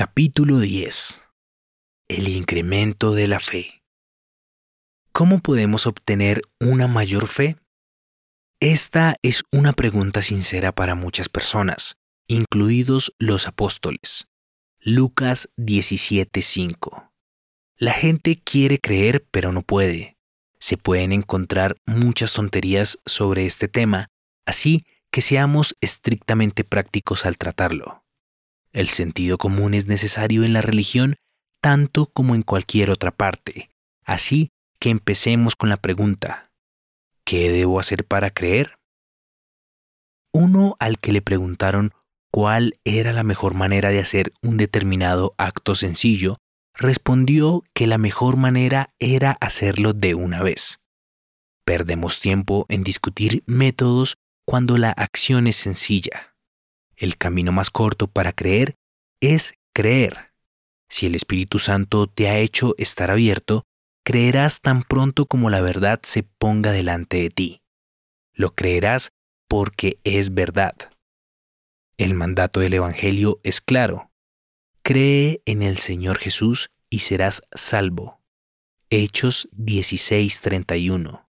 Capítulo 10. El incremento de la fe. ¿Cómo podemos obtener una mayor fe? Esta es una pregunta sincera para muchas personas, incluidos los apóstoles. Lucas 17:5. La gente quiere creer pero no puede. Se pueden encontrar muchas tonterías sobre este tema, así que seamos estrictamente prácticos al tratarlo. El sentido común es necesario en la religión tanto como en cualquier otra parte, así que empecemos con la pregunta, ¿qué debo hacer para creer? Uno al que le preguntaron cuál era la mejor manera de hacer un determinado acto sencillo, respondió que la mejor manera era hacerlo de una vez. Perdemos tiempo en discutir métodos cuando la acción es sencilla. El camino más corto para creer es creer. Si el Espíritu Santo te ha hecho estar abierto, creerás tan pronto como la verdad se ponga delante de ti. Lo creerás porque es verdad. El mandato del Evangelio es claro. Cree en el Señor Jesús y serás salvo. Hechos 16:31.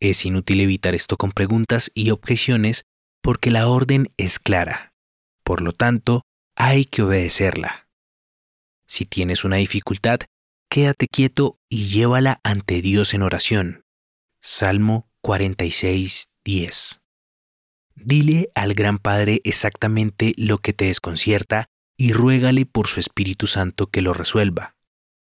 Es inútil evitar esto con preguntas y objeciones porque la orden es clara. Por lo tanto, hay que obedecerla. Si tienes una dificultad, quédate quieto y llévala ante Dios en oración. Salmo 46:10. Dile al Gran Padre exactamente lo que te desconcierta y ruégale por su Espíritu Santo que lo resuelva.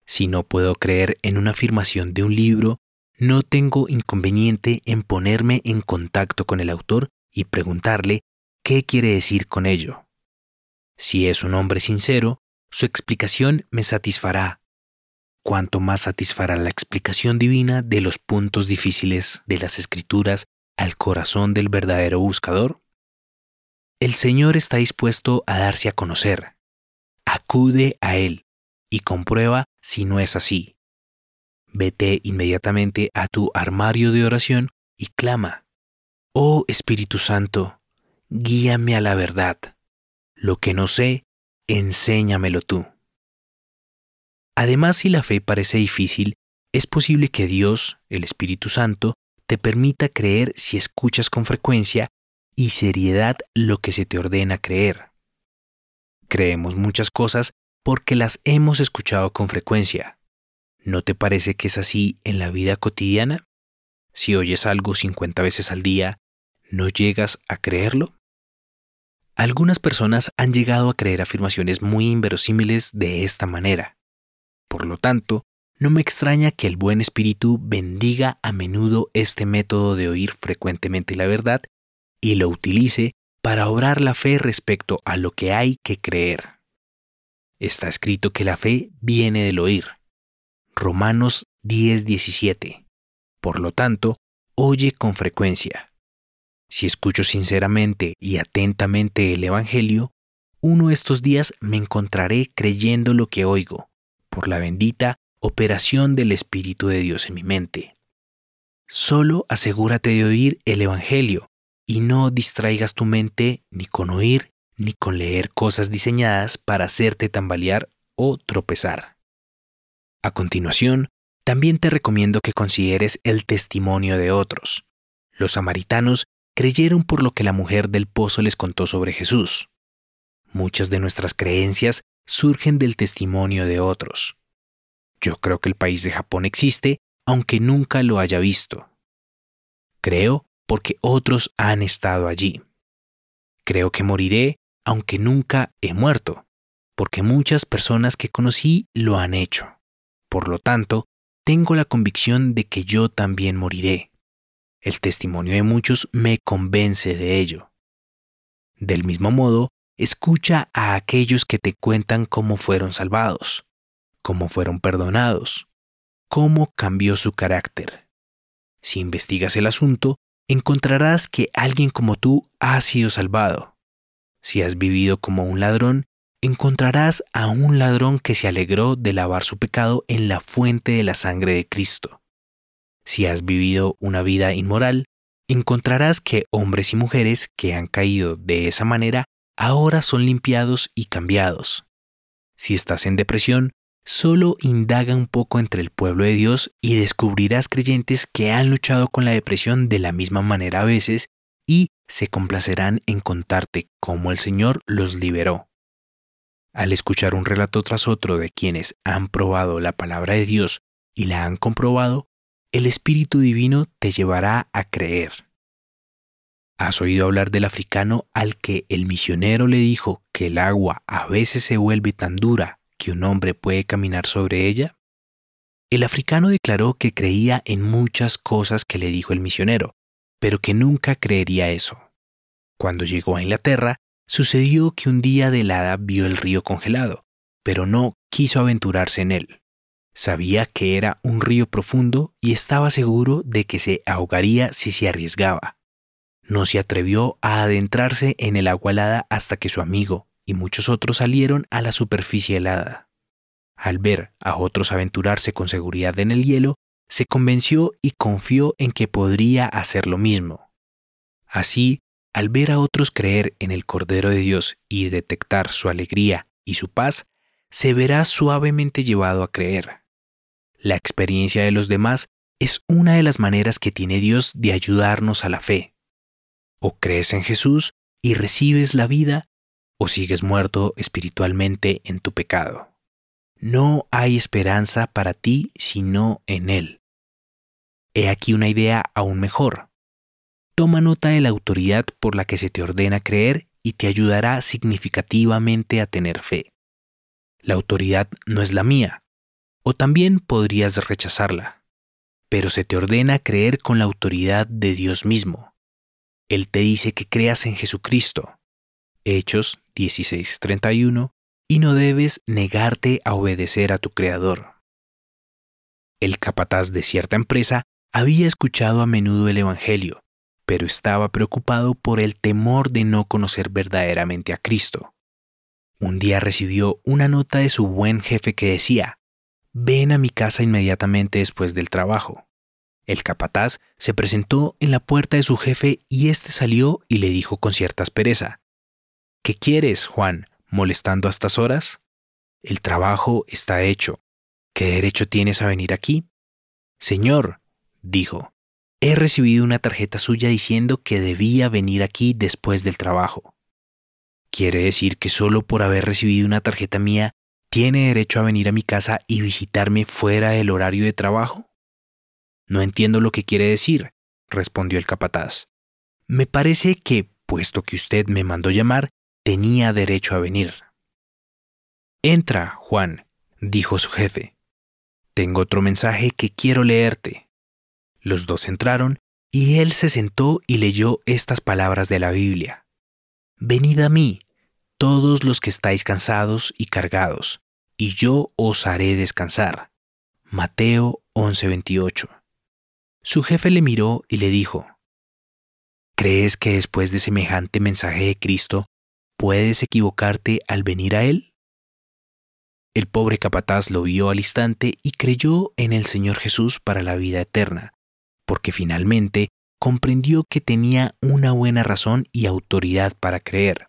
Si no puedo creer en una afirmación de un libro, no tengo inconveniente en ponerme en contacto con el autor y preguntarle qué quiere decir con ello. Si es un hombre sincero, su explicación me satisfará. Cuanto más satisfará la explicación divina de los puntos difíciles de las escrituras al corazón del verdadero buscador? El Señor está dispuesto a darse a conocer. Acude a Él y comprueba si no es así. Vete inmediatamente a tu armario de oración y clama. Oh Espíritu Santo, guíame a la verdad. Lo que no sé, enséñamelo tú. Además, si la fe parece difícil, es posible que Dios, el Espíritu Santo, te permita creer si escuchas con frecuencia y seriedad lo que se te ordena creer. Creemos muchas cosas porque las hemos escuchado con frecuencia. ¿No te parece que es así en la vida cotidiana? Si oyes algo 50 veces al día, ¿no llegas a creerlo? Algunas personas han llegado a creer afirmaciones muy inverosímiles de esta manera. Por lo tanto, no me extraña que el buen espíritu bendiga a menudo este método de oír frecuentemente la verdad y lo utilice para obrar la fe respecto a lo que hay que creer. Está escrito que la fe viene del oír. Romanos 10:17. Por lo tanto, oye con frecuencia. Si escucho sinceramente y atentamente el Evangelio, uno de estos días me encontraré creyendo lo que oigo, por la bendita operación del Espíritu de Dios en mi mente. Solo asegúrate de oír el Evangelio y no distraigas tu mente ni con oír ni con leer cosas diseñadas para hacerte tambalear o tropezar. A continuación, también te recomiendo que consideres el testimonio de otros. Los samaritanos creyeron por lo que la mujer del pozo les contó sobre Jesús. Muchas de nuestras creencias surgen del testimonio de otros. Yo creo que el país de Japón existe, aunque nunca lo haya visto. Creo porque otros han estado allí. Creo que moriré, aunque nunca he muerto, porque muchas personas que conocí lo han hecho. Por lo tanto, tengo la convicción de que yo también moriré. El testimonio de muchos me convence de ello. Del mismo modo, escucha a aquellos que te cuentan cómo fueron salvados cómo fueron perdonados, cómo cambió su carácter. Si investigas el asunto, encontrarás que alguien como tú ha sido salvado. Si has vivido como un ladrón, encontrarás a un ladrón que se alegró de lavar su pecado en la fuente de la sangre de Cristo. Si has vivido una vida inmoral, encontrarás que hombres y mujeres que han caído de esa manera ahora son limpiados y cambiados. Si estás en depresión, solo indaga un poco entre el pueblo de Dios y descubrirás creyentes que han luchado con la depresión de la misma manera a veces y se complacerán en contarte cómo el Señor los liberó. Al escuchar un relato tras otro de quienes han probado la palabra de Dios y la han comprobado, el Espíritu Divino te llevará a creer. ¿Has oído hablar del africano al que el misionero le dijo que el agua a veces se vuelve tan dura que un hombre puede caminar sobre ella? El africano declaró que creía en muchas cosas que le dijo el misionero, pero que nunca creería eso. Cuando llegó a Inglaterra, sucedió que un día de helada vio el río congelado, pero no quiso aventurarse en él. Sabía que era un río profundo y estaba seguro de que se ahogaría si se arriesgaba. No se atrevió a adentrarse en el agua helada hasta que su amigo y muchos otros salieron a la superficie helada. Al ver a otros aventurarse con seguridad en el hielo, se convenció y confió en que podría hacer lo mismo. Así, al ver a otros creer en el Cordero de Dios y detectar su alegría y su paz, se verá suavemente llevado a creer. La experiencia de los demás es una de las maneras que tiene Dios de ayudarnos a la fe. O crees en Jesús y recibes la vida, o sigues muerto espiritualmente en tu pecado. No hay esperanza para ti sino en Él. He aquí una idea aún mejor. Toma nota de la autoridad por la que se te ordena creer y te ayudará significativamente a tener fe. La autoridad no es la mía, o también podrías rechazarla. Pero se te ordena creer con la autoridad de Dios mismo. Él te dice que creas en Jesucristo. Hechos 16:31, y no debes negarte a obedecer a tu Creador. El capataz de cierta empresa había escuchado a menudo el Evangelio, pero estaba preocupado por el temor de no conocer verdaderamente a Cristo. Un día recibió una nota de su buen jefe que decía, Ven a mi casa inmediatamente después del trabajo. El capataz se presentó en la puerta de su jefe y éste salió y le dijo con cierta aspereza, ¿Qué quieres, Juan, molestando a estas horas? El trabajo está hecho. ¿Qué derecho tienes a venir aquí? Señor, dijo, he recibido una tarjeta suya diciendo que debía venir aquí después del trabajo. ¿Quiere decir que solo por haber recibido una tarjeta mía tiene derecho a venir a mi casa y visitarme fuera del horario de trabajo? No entiendo lo que quiere decir, respondió el capataz. Me parece que, puesto que usted me mandó llamar, tenía derecho a venir. Entra, Juan, dijo su jefe. Tengo otro mensaje que quiero leerte. Los dos entraron y él se sentó y leyó estas palabras de la Biblia. Venid a mí, todos los que estáis cansados y cargados, y yo os haré descansar. Mateo 11:28. Su jefe le miró y le dijo, ¿Crees que después de semejante mensaje de Cristo puedes equivocarte al venir a Él? El pobre capataz lo vio al instante y creyó en el Señor Jesús para la vida eterna, porque finalmente comprendió que tenía una buena razón y autoridad para creer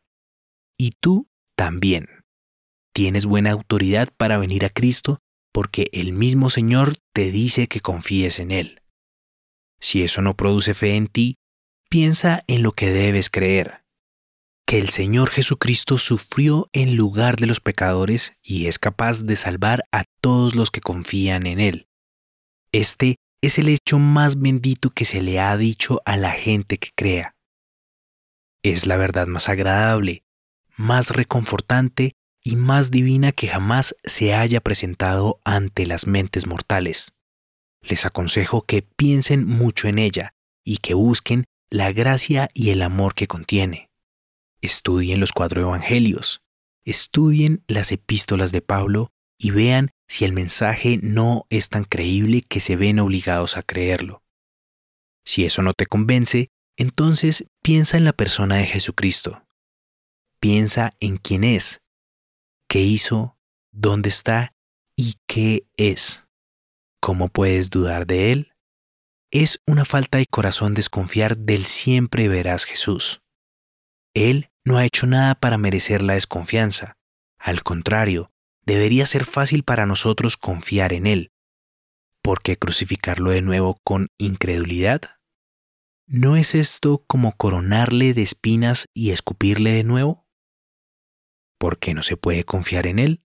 y tú también. Tienes buena autoridad para venir a Cristo porque el mismo Señor te dice que confíes en Él. Si eso no produce fe en ti, piensa en lo que debes creer. Que el Señor Jesucristo sufrió en lugar de los pecadores y es capaz de salvar a todos los que confían en Él. Este es el hecho más bendito que se le ha dicho a la gente que crea. Es la verdad más agradable, más reconfortante y más divina que jamás se haya presentado ante las mentes mortales. Les aconsejo que piensen mucho en ella y que busquen la gracia y el amor que contiene. Estudien los cuatro evangelios, estudien las epístolas de Pablo y vean si el mensaje no es tan creíble que se ven obligados a creerlo. Si eso no te convence, entonces piensa en la persona de Jesucristo Piensa en quién es, qué hizo, dónde está y qué es. ¿Cómo puedes dudar de él? Es una falta de corazón desconfiar del siempre verás Jesús. Él no ha hecho nada para merecer la desconfianza. Al contrario, debería ser fácil para nosotros confiar en Él. ¿Por qué crucificarlo de nuevo con incredulidad? ¿No es esto como coronarle de espinas y escupirle de nuevo? ¿Por qué no se puede confiar en Él?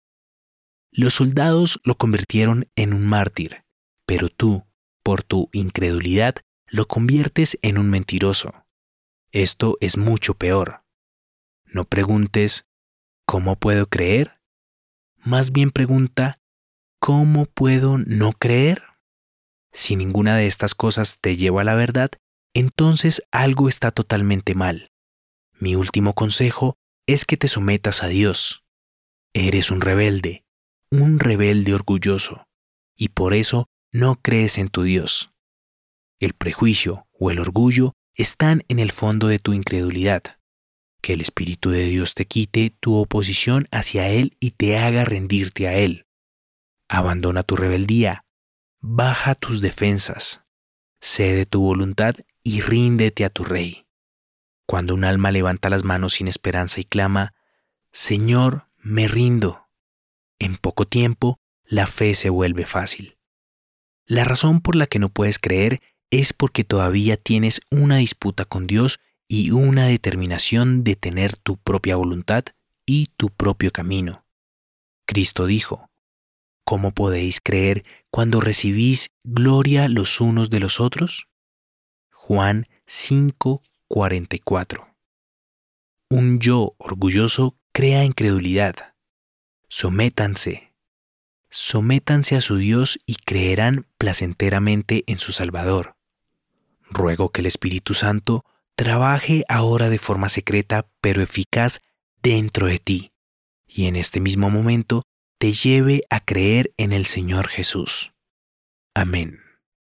Los soldados lo convirtieron en un mártir, pero tú, por tu incredulidad, lo conviertes en un mentiroso. Esto es mucho peor. No preguntes, ¿cómo puedo creer? Más bien pregunta, ¿cómo puedo no creer? Si ninguna de estas cosas te lleva a la verdad, entonces algo está totalmente mal. Mi último consejo es que te sometas a Dios. Eres un rebelde, un rebelde orgulloso, y por eso no crees en tu Dios. El prejuicio o el orgullo están en el fondo de tu incredulidad. Que el Espíritu de Dios te quite tu oposición hacia Él y te haga rendirte a Él. Abandona tu rebeldía, baja tus defensas, cede tu voluntad y ríndete a tu Rey. Cuando un alma levanta las manos sin esperanza y clama, Señor, me rindo, en poco tiempo la fe se vuelve fácil. La razón por la que no puedes creer es porque todavía tienes una disputa con Dios y una determinación de tener tu propia voluntad y tu propio camino. Cristo dijo, ¿Cómo podéis creer cuando recibís gloria los unos de los otros? Juan 5:44 Un yo orgulloso crea incredulidad. Sométanse, sométanse a su Dios y creerán placenteramente en su Salvador. Ruego que el Espíritu Santo trabaje ahora de forma secreta pero eficaz dentro de ti y en este mismo momento te lleve a creer en el Señor Jesús. Amén.